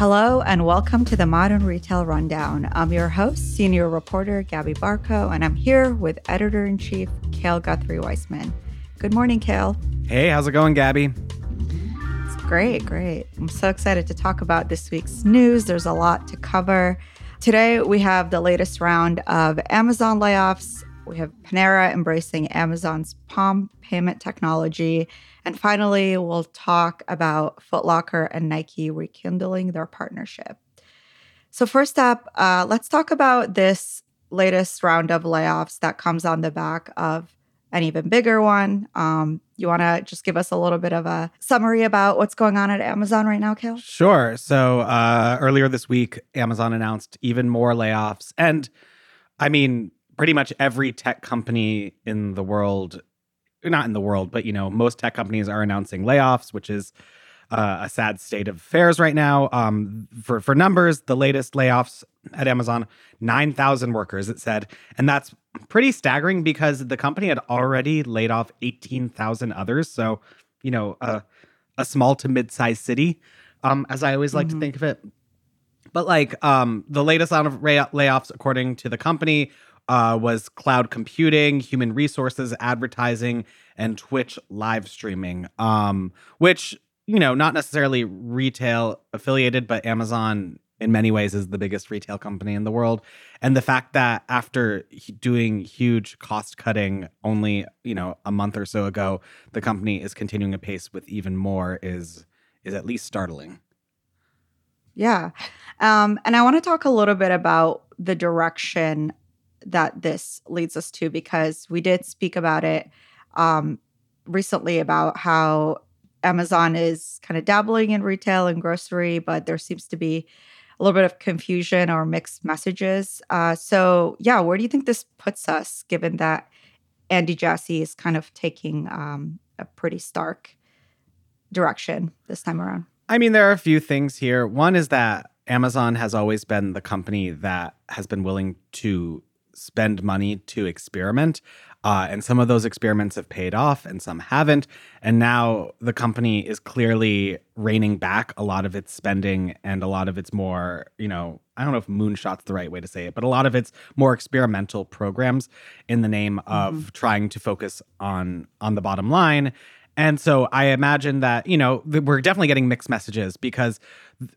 Hello and welcome to the Modern Retail Rundown. I'm your host, senior reporter Gabby Barkho, and I'm here with editor in chief Cale Guthrie Weissman. Good morning, Cale. Hey, how's it going, Gabby? It's great, great. I'm so excited to talk about this week's news. There's a lot to cover. Today, we have the latest round of Amazon layoffs. We have Panera embracing Amazon's Palm payment technology and finally, we'll talk about Footlocker and Nike rekindling their partnership. So, first up, uh, let's talk about this latest round of layoffs that comes on the back of an even bigger one. Um, you want to just give us a little bit of a summary about what's going on at Amazon right now, Cale? Sure. So, uh, earlier this week, Amazon announced even more layoffs. And I mean, pretty much every tech company in the world not in the world, but you know, most tech companies are announcing layoffs, which is uh, a sad state of affairs right now. Um, for for numbers, the latest layoffs at Amazon, nine thousand workers. It said, and that's pretty staggering because the company had already laid off eighteen thousand others. So, you know, a a small to mid sized city, um, as I always like mm-hmm. to think of it. But like um, the latest round of layoffs, according to the company, uh, was cloud computing, human resources, advertising, and Twitch live streaming. Um, which you know, not necessarily retail affiliated, but Amazon in many ways is the biggest retail company in the world. And the fact that after doing huge cost cutting only, you know, a month or so ago, the company is continuing a pace with even more is is at least startling. Yeah. Um, and I want to talk a little bit about the direction that this leads us to because we did speak about it um, recently about how Amazon is kind of dabbling in retail and grocery, but there seems to be a little bit of confusion or mixed messages. Uh, so, yeah, where do you think this puts us given that Andy Jassy is kind of taking um, a pretty stark direction this time around? I mean, there are a few things here. One is that Amazon has always been the company that has been willing to spend money to experiment. Uh, and some of those experiments have paid off and some haven't. And now the company is clearly reining back a lot of its spending and a lot of its more, you know, I don't know if moonshot's the right way to say it, but a lot of its more experimental programs in the name of mm-hmm. trying to focus on on the bottom line. And so I imagine that, you know, we're definitely getting mixed messages because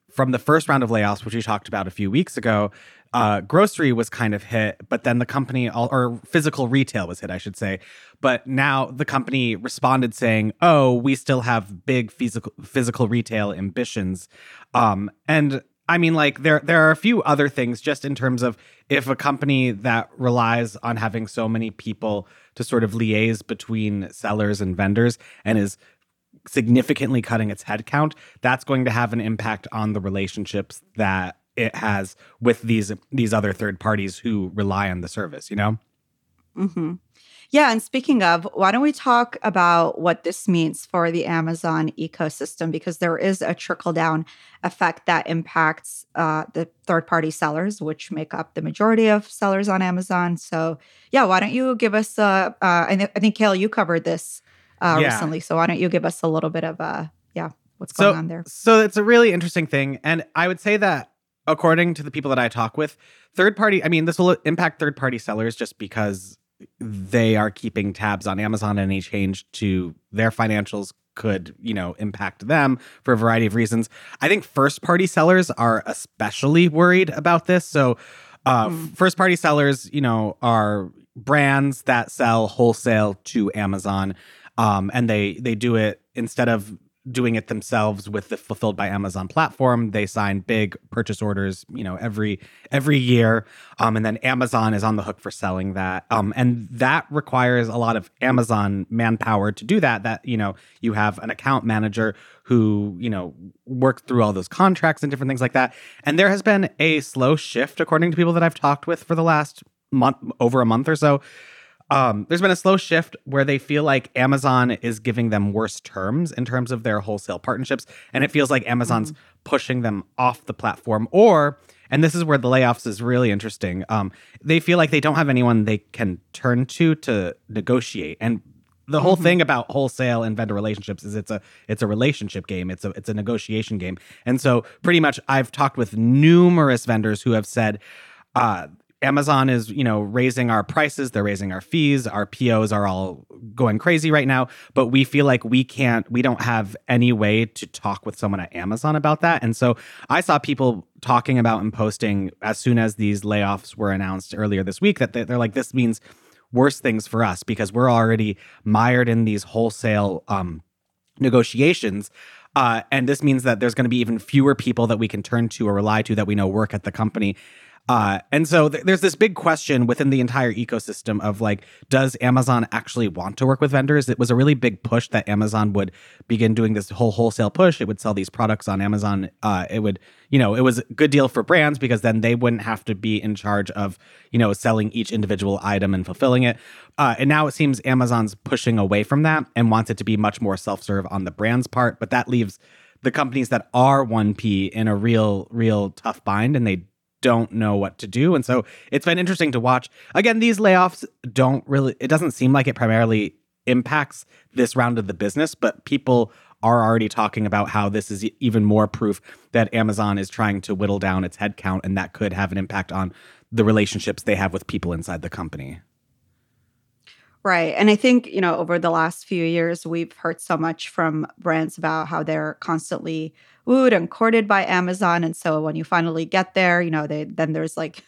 from the first round of layoffs, which we talked about a few weeks ago, uh, grocery was kind of hit, but then the company, or physical retail was hit, I should say. But now the company responded saying, "Oh, we still have big physical physical retail ambitions," um, and I mean, like there there are a few other things just in terms of if a company that relies on having so many people to sort of liaise between sellers and vendors and is significantly cutting its headcount, that's going to have an impact on the relationships that it has with these these other third parties who rely on the service you know mm-hmm. Yeah and speaking of why don't we talk about what this means for the amazon ecosystem? Because there is a trickle down effect that impacts uh, the third party sellers which make up the majority of sellers on amazon. So yeah why don't you give us uh, uh I, th- I think cale you covered this uh, yeah. recently so why don't you give us a little bit of a yeah what's going so, on there? so it's a really interesting thing and i would say that according to the people that I talk with, third party, I mean, this will impact third party sellers just because they are keeping tabs on Amazon. Any change to their financials could, you know, impact them for a variety of reasons. I think first party sellers are especially worried about this. So, uh, mm. first party sellers, you know, are brands that sell wholesale to Amazon. Um, and they they do it instead of doing it themselves with the fulfilled by Amazon platform. They sign big purchase orders, you know, every every year, um, and then Amazon is on the hook for selling that, um, and that requires a lot of Amazon manpower to do that. That you know, you have an account manager who you know works through all those contracts and different things like that. And there has been a slow shift, according to people that I've talked with for the last month, over a month or so, um, there's been a slow shift where they feel like Amazon is giving them worse terms in terms of their wholesale partnerships, and it feels like Amazon's mm-hmm. pushing them off the platform. Or, and this is where the layoffs is really interesting. Um, they feel like they don't have anyone they can turn to to negotiate, and the whole mm-hmm. thing about wholesale and vendor relationships is it's a it's a relationship game it's a it's a negotiation game and so pretty much i've talked with numerous vendors who have said uh, Amazon is, you know, raising our prices, they're raising our fees, our POs are all going crazy right now, but we feel like we can't we don't have any way to talk with someone at Amazon about that. And so I saw people talking about and posting as soon as these layoffs were announced earlier this week that they're like this means worse things for us because we're already mired in these wholesale um, negotiations. Uh, and this means that there's going to be even fewer people that we can turn to or rely to that we know work at the company. Uh, and so th- there's this big question within the entire ecosystem of like, does Amazon actually want to work with vendors? It was a really big push that Amazon would begin doing this whole wholesale push. It would sell these products on Amazon. Uh, it would, you know, it was a good deal for brands because then they wouldn't have to be in charge of, you know, selling each individual item and fulfilling it. Uh, and now it seems Amazon's pushing away from that and wants it to be much more self serve on the brand's part. But that leaves the companies that are 1P in a real, real tough bind and they don't know what to do. And so it's been interesting to watch. Again, these layoffs don't really, it doesn't seem like it primarily impacts this round of the business, but people are already talking about how this is even more proof that Amazon is trying to whittle down its headcount and that could have an impact on the relationships they have with people inside the company. Right. And I think, you know, over the last few years, we've heard so much from brands about how they're constantly wooed and courted by Amazon. And so when you finally get there, you know, they then there's like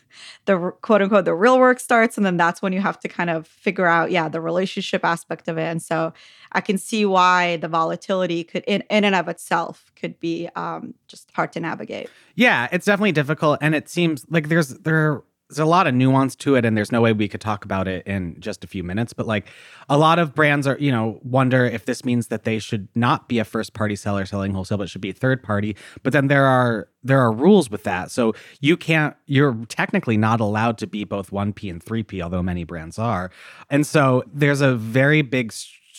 the quote unquote the real work starts. And then that's when you have to kind of figure out, yeah, the relationship aspect of it. And so I can see why the volatility could in, in and of itself could be um, just hard to navigate. Yeah, it's definitely difficult. And it seems like there's there there's a lot of nuance to it and there's no way we could talk about it in just a few minutes but like a lot of brands are you know wonder if this means that they should not be a first party seller selling wholesale but should be third party but then there are there are rules with that. So you can't you're technically not allowed to be both 1p and 3p although many brands are. And so there's a very big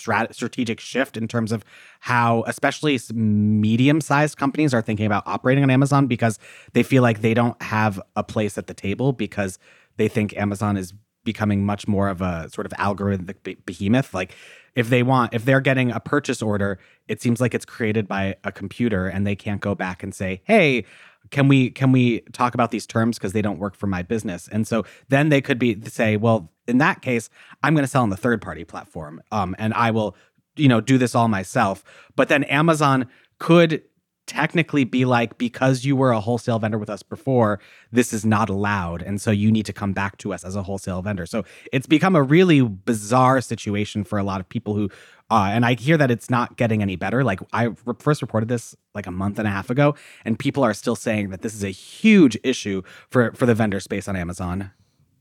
strat- strategic shift in terms of how especially medium-sized companies are thinking about operating on Amazon because they feel like they don't have a place at the table because they think Amazon is becoming much more of a sort of algorithmic behemoth. Like if they want if they're getting a purchase order it seems like it's created by a computer and they can't go back and say hey can we can we talk about these terms because they don't work for my business. And so then they could be say well in that case i'm going to sell on the third party platform um, and i will you know do this all myself. But then amazon could technically be like because you were a wholesale vendor with us before this is not allowed and so you need to come back to us as a wholesale vendor so it's become a really bizarre situation for a lot of people who uh, and I hear that it's not getting any better. Like I first reported this like a month and a half ago, and people are still saying that this is a huge issue for for the vendor space on Amazon.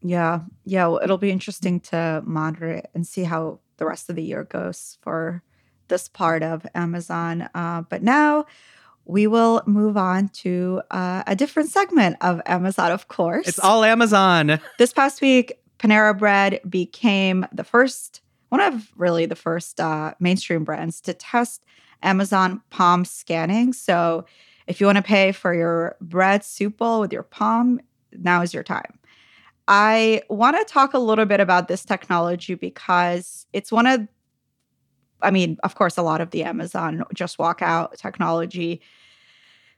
Yeah, yeah. Well, it'll be interesting to monitor it and see how the rest of the year goes for this part of Amazon. Uh, but now we will move on to uh, a different segment of Amazon, of course. It's all Amazon. This past week, Panera Bread became the first one of really the first uh, mainstream brands to test Amazon palm scanning. So if you want to pay for your bread soup bowl with your palm, now is your time. I want to talk a little bit about this technology because it's one of, I mean, of course, a lot of the Amazon just walk out technology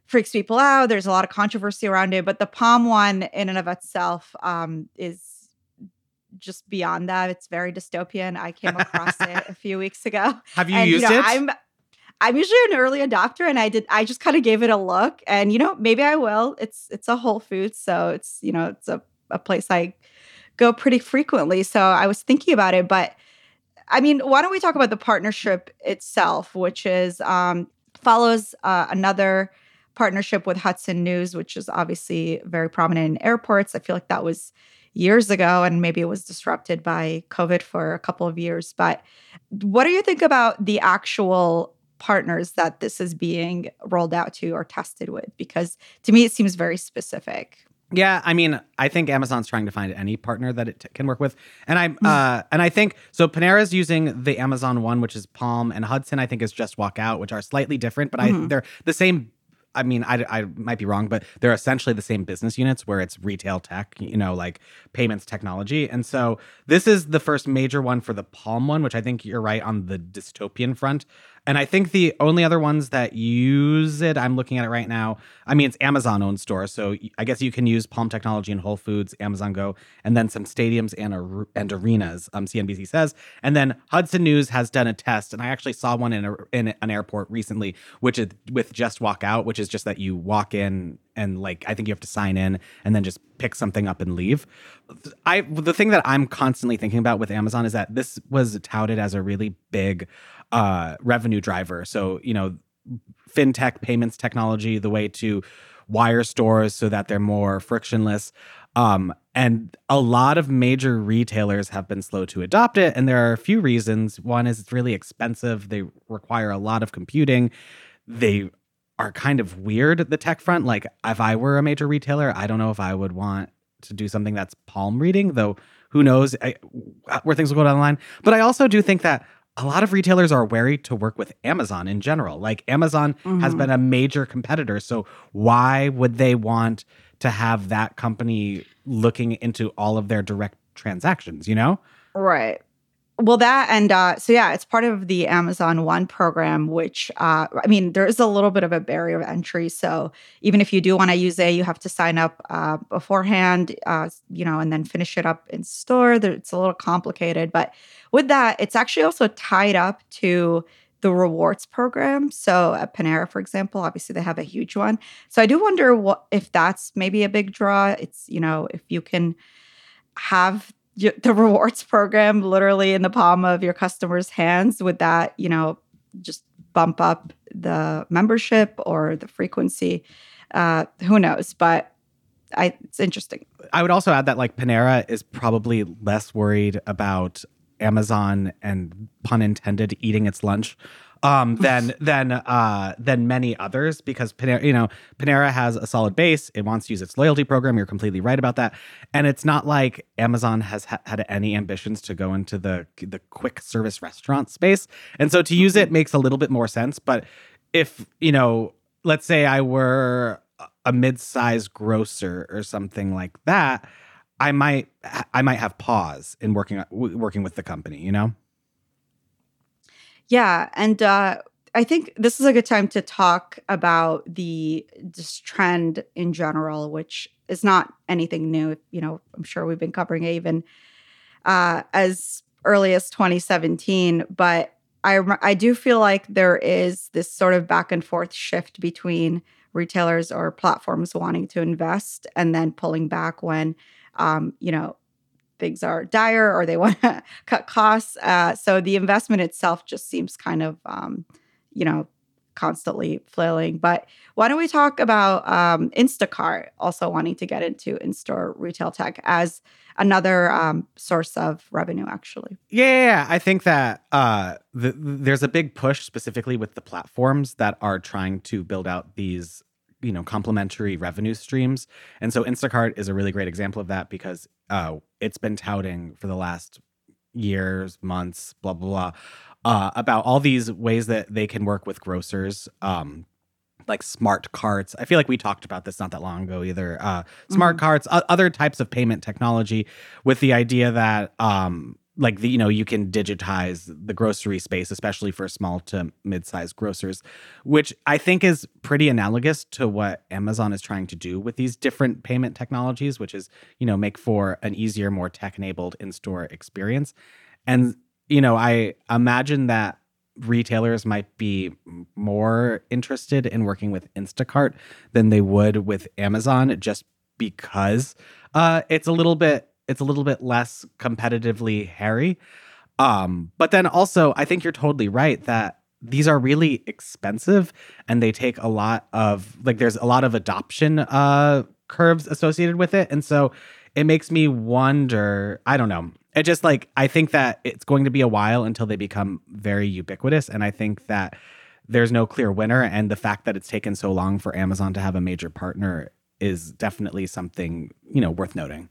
freaks people out. There's a lot of controversy around it, but the palm one in and of itself um, is just beyond that. It's very dystopian. I came across it a few weeks ago. Have you and, used you know, it? I'm I'm usually an early adopter and I did I just kind of gave it a look and you know, maybe I will. It's it's a Whole Foods, so it's you know, it's a, a place I go pretty frequently. So I was thinking about it, but I mean, why don't we talk about the partnership itself, which is um follows uh, another partnership with Hudson News, which is obviously very prominent in airports. I feel like that was years ago, and maybe it was disrupted by COVID for a couple of years. But what do you think about the actual partners that this is being rolled out to or tested with? Because to me, it seems very specific. Yeah, I mean, I think Amazon's trying to find any partner that it t- can work with, and I uh, and I think so. Panera's using the Amazon one, which is Palm, and Hudson I think is Just Walk Out, which are slightly different, but mm-hmm. I they're the same I mean, I, I might be wrong, but they're essentially the same business units where it's retail tech, you know, like payments technology. And so this is the first major one for the Palm one, which I think you're right on the dystopian front. And I think the only other ones that use it, I'm looking at it right now. I mean, it's Amazon owned store. So I guess you can use Palm Technology in Whole Foods, Amazon Go, and then some stadiums and, and arenas, um, CNBC says. And then Hudson News has done a test. And I actually saw one in, a, in an airport recently, which is with Just Walk Out, which is just that you walk in and like I think you have to sign in and then just pick something up and leave. I the thing that I'm constantly thinking about with Amazon is that this was touted as a really big uh, revenue driver. So, you know, fintech payments technology, the way to wire stores so that they're more frictionless. Um, and a lot of major retailers have been slow to adopt it. And there are a few reasons. One is it's really expensive, they require a lot of computing. They are kind of weird, at the tech front. Like, if I were a major retailer, I don't know if I would want to do something that's palm reading, though who knows I, where things will go down the line. But I also do think that a lot of retailers are wary to work with Amazon in general. Like Amazon mm-hmm. has been a major competitor. So why would they want to have that company looking into all of their direct transactions, you know? Right. Well, that and uh, so yeah, it's part of the Amazon One program, which uh, I mean, there is a little bit of a barrier of entry. So even if you do want to use it, you have to sign up uh, beforehand, uh, you know, and then finish it up in store. It's a little complicated, but with that, it's actually also tied up to the rewards program. So at Panera, for example, obviously they have a huge one. So I do wonder what if that's maybe a big draw. It's you know if you can have the rewards program literally in the palm of your customers' hands, would that, you know, just bump up the membership or the frequency? Uh, who knows? But I, it's interesting. I would also add that like Panera is probably less worried about Amazon and pun intended eating its lunch um, than than uh, than many others because Panera, you know, Panera has a solid base. It wants to use its loyalty program. You're completely right about that. And it's not like Amazon has ha- had any ambitions to go into the the quick service restaurant space. And so to use it makes a little bit more sense. But if you know, let's say I were a mid-sized grocer or something like that. I might I might have pause in working working with the company, you know? Yeah, and uh, I think this is a good time to talk about the this trend in general, which is not anything new. You know, I'm sure we've been covering it even uh, as early as 2017, but I I do feel like there is this sort of back and forth shift between retailers or platforms wanting to invest and then pulling back when um, you know things are dire or they want to cut costs. Uh, so the investment itself just seems kind of, um, you know, constantly flailing. But why don't we talk about um, Instacart also wanting to get into in-store retail tech as another um, source of revenue? Actually, yeah, yeah, I think that uh, the, there's a big push specifically with the platforms that are trying to build out these you know complementary revenue streams. And so instacart is a really great example of that because uh, it's been touting for the last years months blah blah blah uh, about all these ways that they can work with grocers um, like smart carts. I feel like we talked about this not that long ago either. Uh, smart mm-hmm. carts other types of payment technology with the idea that um, like the, you know you can digitize the grocery space especially for small to mid-sized grocers which i think is pretty analogous to what amazon is trying to do with these different payment technologies which is you know make for an easier more tech enabled in-store experience. And you know i imagine that retailers might be more interested in working with instacart than they would with amazon just because uh, it's a little bit it's a little bit less competitively hairy. Um, but then also, I think you're totally right that these are really expensive and they take a lot of like there's a lot of adoption uh curves associated with it. And so it makes me wonder, I don't know. It just like I think that it's going to be a while until they become very ubiquitous. And I think that there's no clear winner. And the fact that it's taken so long for Amazon to have a major partner is definitely something, you know, worth noting.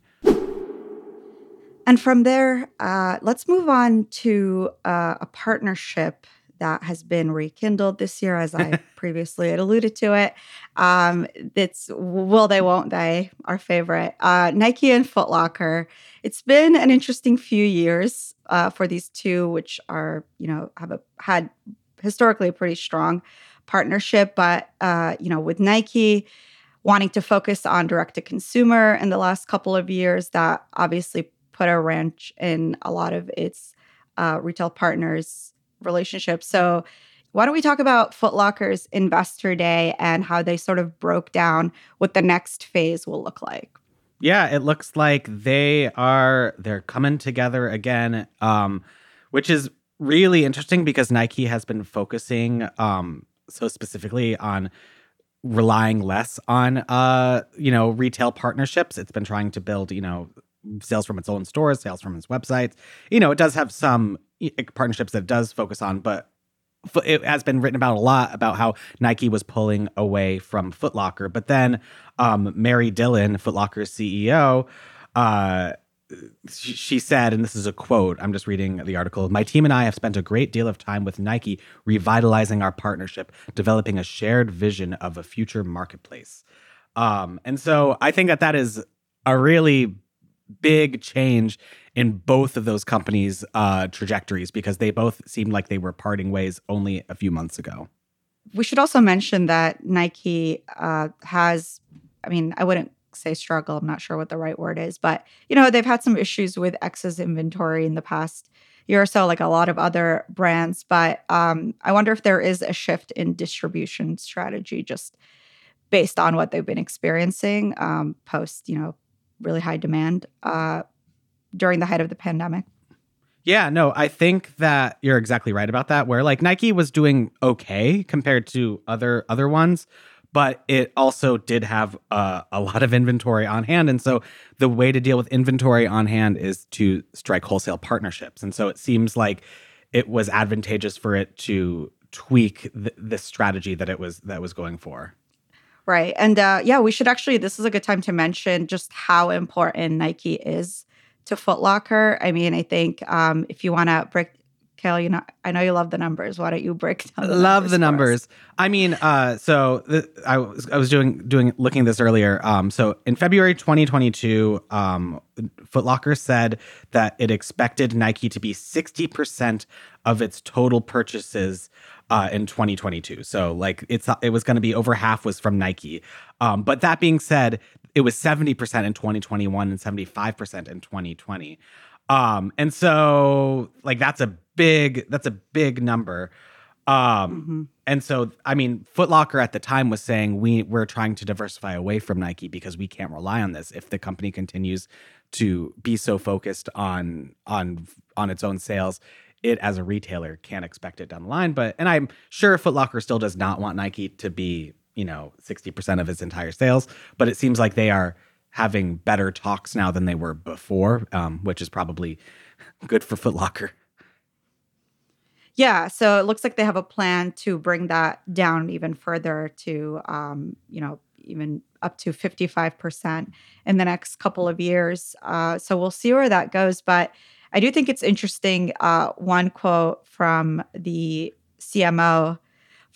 And from there, uh, let's move on to uh, a partnership that has been rekindled this year, as I previously had alluded to it. Um, it's will they, won't they? Our favorite, uh, Nike and Footlocker. It's been an interesting few years uh, for these two, which are you know have a, had historically a pretty strong partnership, but uh, you know with Nike wanting to focus on direct to consumer in the last couple of years, that obviously put a wrench in a lot of its uh, retail partners' relationships. So, why don't we talk about Footlocker's Investor Day and how they sort of broke down what the next phase will look like? Yeah, it looks like they are they're coming together again, um, which is really interesting because Nike has been focusing um, so specifically on relying less on uh, you know retail partnerships. It's been trying to build you know sales from its own stores, sales from its websites. You know, it does have some partnerships that it does focus on, but it has been written about a lot about how Nike was pulling away from Footlocker. But then um, Mary Dillon, Footlocker's CEO, uh, she said, and this is a quote, I'm just reading the article My team and I have spent a great deal of time with Nike revitalizing our partnership, developing a shared vision of a future marketplace. Um, and so I think that that is a really big change in both of those companies' uh, trajectories because they both seemed like they were parting ways only a few months ago. We should also mention that Nike uh, has, I mean, I wouldn't say struggle, I'm not sure what the right word is, but you know, they've had some issues with excess inventory in the past year or so, like a lot of other brands. But um, I wonder if there is a shift in distribution strategy just based on what they've been experiencing um, post, you know, really high demand uh, during the height of the pandemic. Yeah, no, I think that you're exactly right about that. Where like Nike was doing okay compared to other other ones, but it also did have uh, a lot of inventory on hand, and so the way to deal with inventory on hand is to strike wholesale partnerships. And so it seems like it was advantageous for it to tweak the strategy that it was that was going for. Right. And uh, yeah, we should actually, this is a good time to mention just how important Nike is to Footlocker. I mean, I think um, if you want to break, Cale, you know, I know you love the numbers. Why don't you break down? The love the numbers. I mean, uh, so the, I was I was doing doing looking this earlier. Um, so in February 2022, um, Footlocker said that it expected Nike to be 60 percent of its total purchases uh, in 2022. So like it's it was going to be over half was from Nike. Um, but that being said, it was 70% in 2021 and 75% in 2020. Um, and so like that's a big that's a big number. Um, mm-hmm. and so I mean, Footlocker at the time was saying we we're trying to diversify away from Nike because we can't rely on this if the company continues to be so focused on on on its own sales it as a retailer can't expect it down the line. But and I'm sure Footlocker still does not want Nike to be, you know, 60% of its entire sales, but it seems like they are having better talks now than they were before, um, which is probably good for Footlocker. Yeah, so it looks like they have a plan to bring that down even further to, um, you know, even up to 55% in the next couple of years. Uh, so we'll see where that goes. But I do think it's interesting. Uh, one quote from the CMO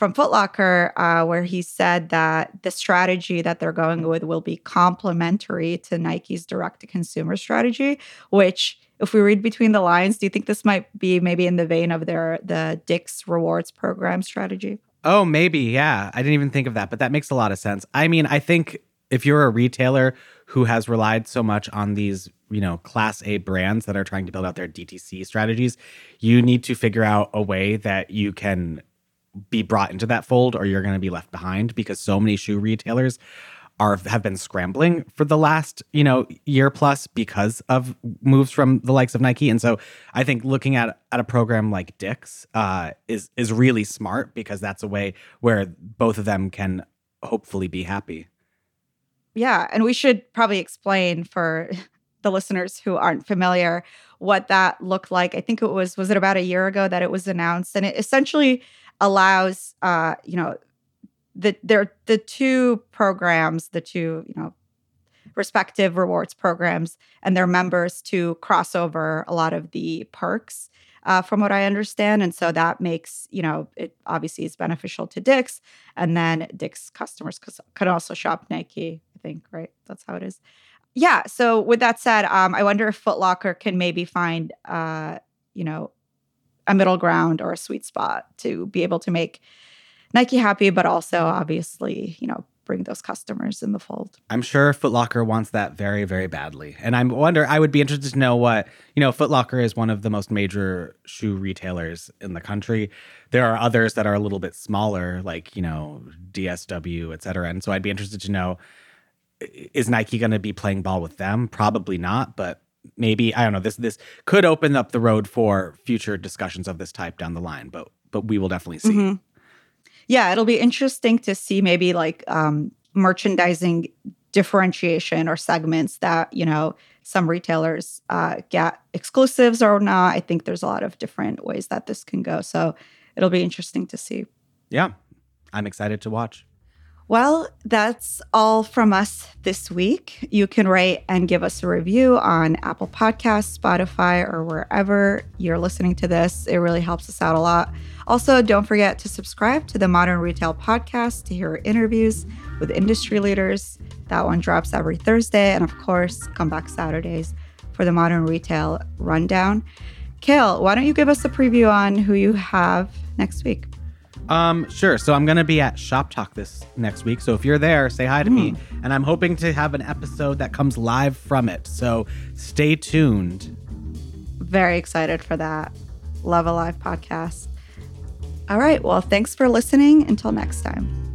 from Footlocker, uh, where he said that the strategy that they're going with will be complementary to Nike's direct to consumer strategy, which if we read between the lines, do you think this might be maybe in the vein of their the Dick's rewards program strategy? Oh, maybe. Yeah. I didn't even think of that, but that makes a lot of sense. I mean, I think if you're a retailer who has relied so much on these you know class a brands that are trying to build out their dtc strategies you need to figure out a way that you can be brought into that fold or you're going to be left behind because so many shoe retailers are have been scrambling for the last you know year plus because of moves from the likes of Nike and so I think looking at at a program like Dick's uh, is is really smart because that's a way where both of them can hopefully be happy. Yeah, and we should probably explain for the listeners who aren't familiar what that looked like. I think it was was it about a year ago that it was announced, and it essentially allows uh, you know the there the two programs, the two you know respective rewards programs and their members to cross over a lot of the perks uh, from what I understand. And so that makes, you know, it obviously is beneficial to Dick's. And then Dick's customers could also shop Nike, think, right? That's how it is. Yeah. So with that said, um, I wonder if Foot Locker can maybe find, uh, you know, a middle ground or a sweet spot to be able to make Nike happy, but also obviously, you know, bring those customers in the fold. I'm sure Footlocker wants that very, very badly. And I wonder, I would be interested to know what, you know, Footlocker is one of the most major shoe retailers in the country. There are others that are a little bit smaller, like, you know, DSW, et cetera. And so I'd be interested to know is Nike going to be playing ball with them? Probably not, but maybe I don't know. This this could open up the road for future discussions of this type down the line, but but we will definitely see. Mm-hmm yeah, it'll be interesting to see maybe like um, merchandising differentiation or segments that you know some retailers uh, get exclusives or not. I think there's a lot of different ways that this can go. So it'll be interesting to see. Yeah, I'm excited to watch. Well, that's all from us this week. You can rate and give us a review on Apple Podcasts, Spotify, or wherever you're listening to this. It really helps us out a lot. Also, don't forget to subscribe to the Modern Retail Podcast to hear interviews with industry leaders. That one drops every Thursday. And of course, come back Saturdays for the Modern Retail Rundown. Cale, why don't you give us a preview on who you have next week? Um, sure. So I'm gonna be at Shop Talk this next week. So if you're there, say hi to mm. me. Hmm. And I'm hoping to have an episode that comes live from it. So stay tuned. Very excited for that. Love a live podcast. All right. Well, thanks for listening. Until next time.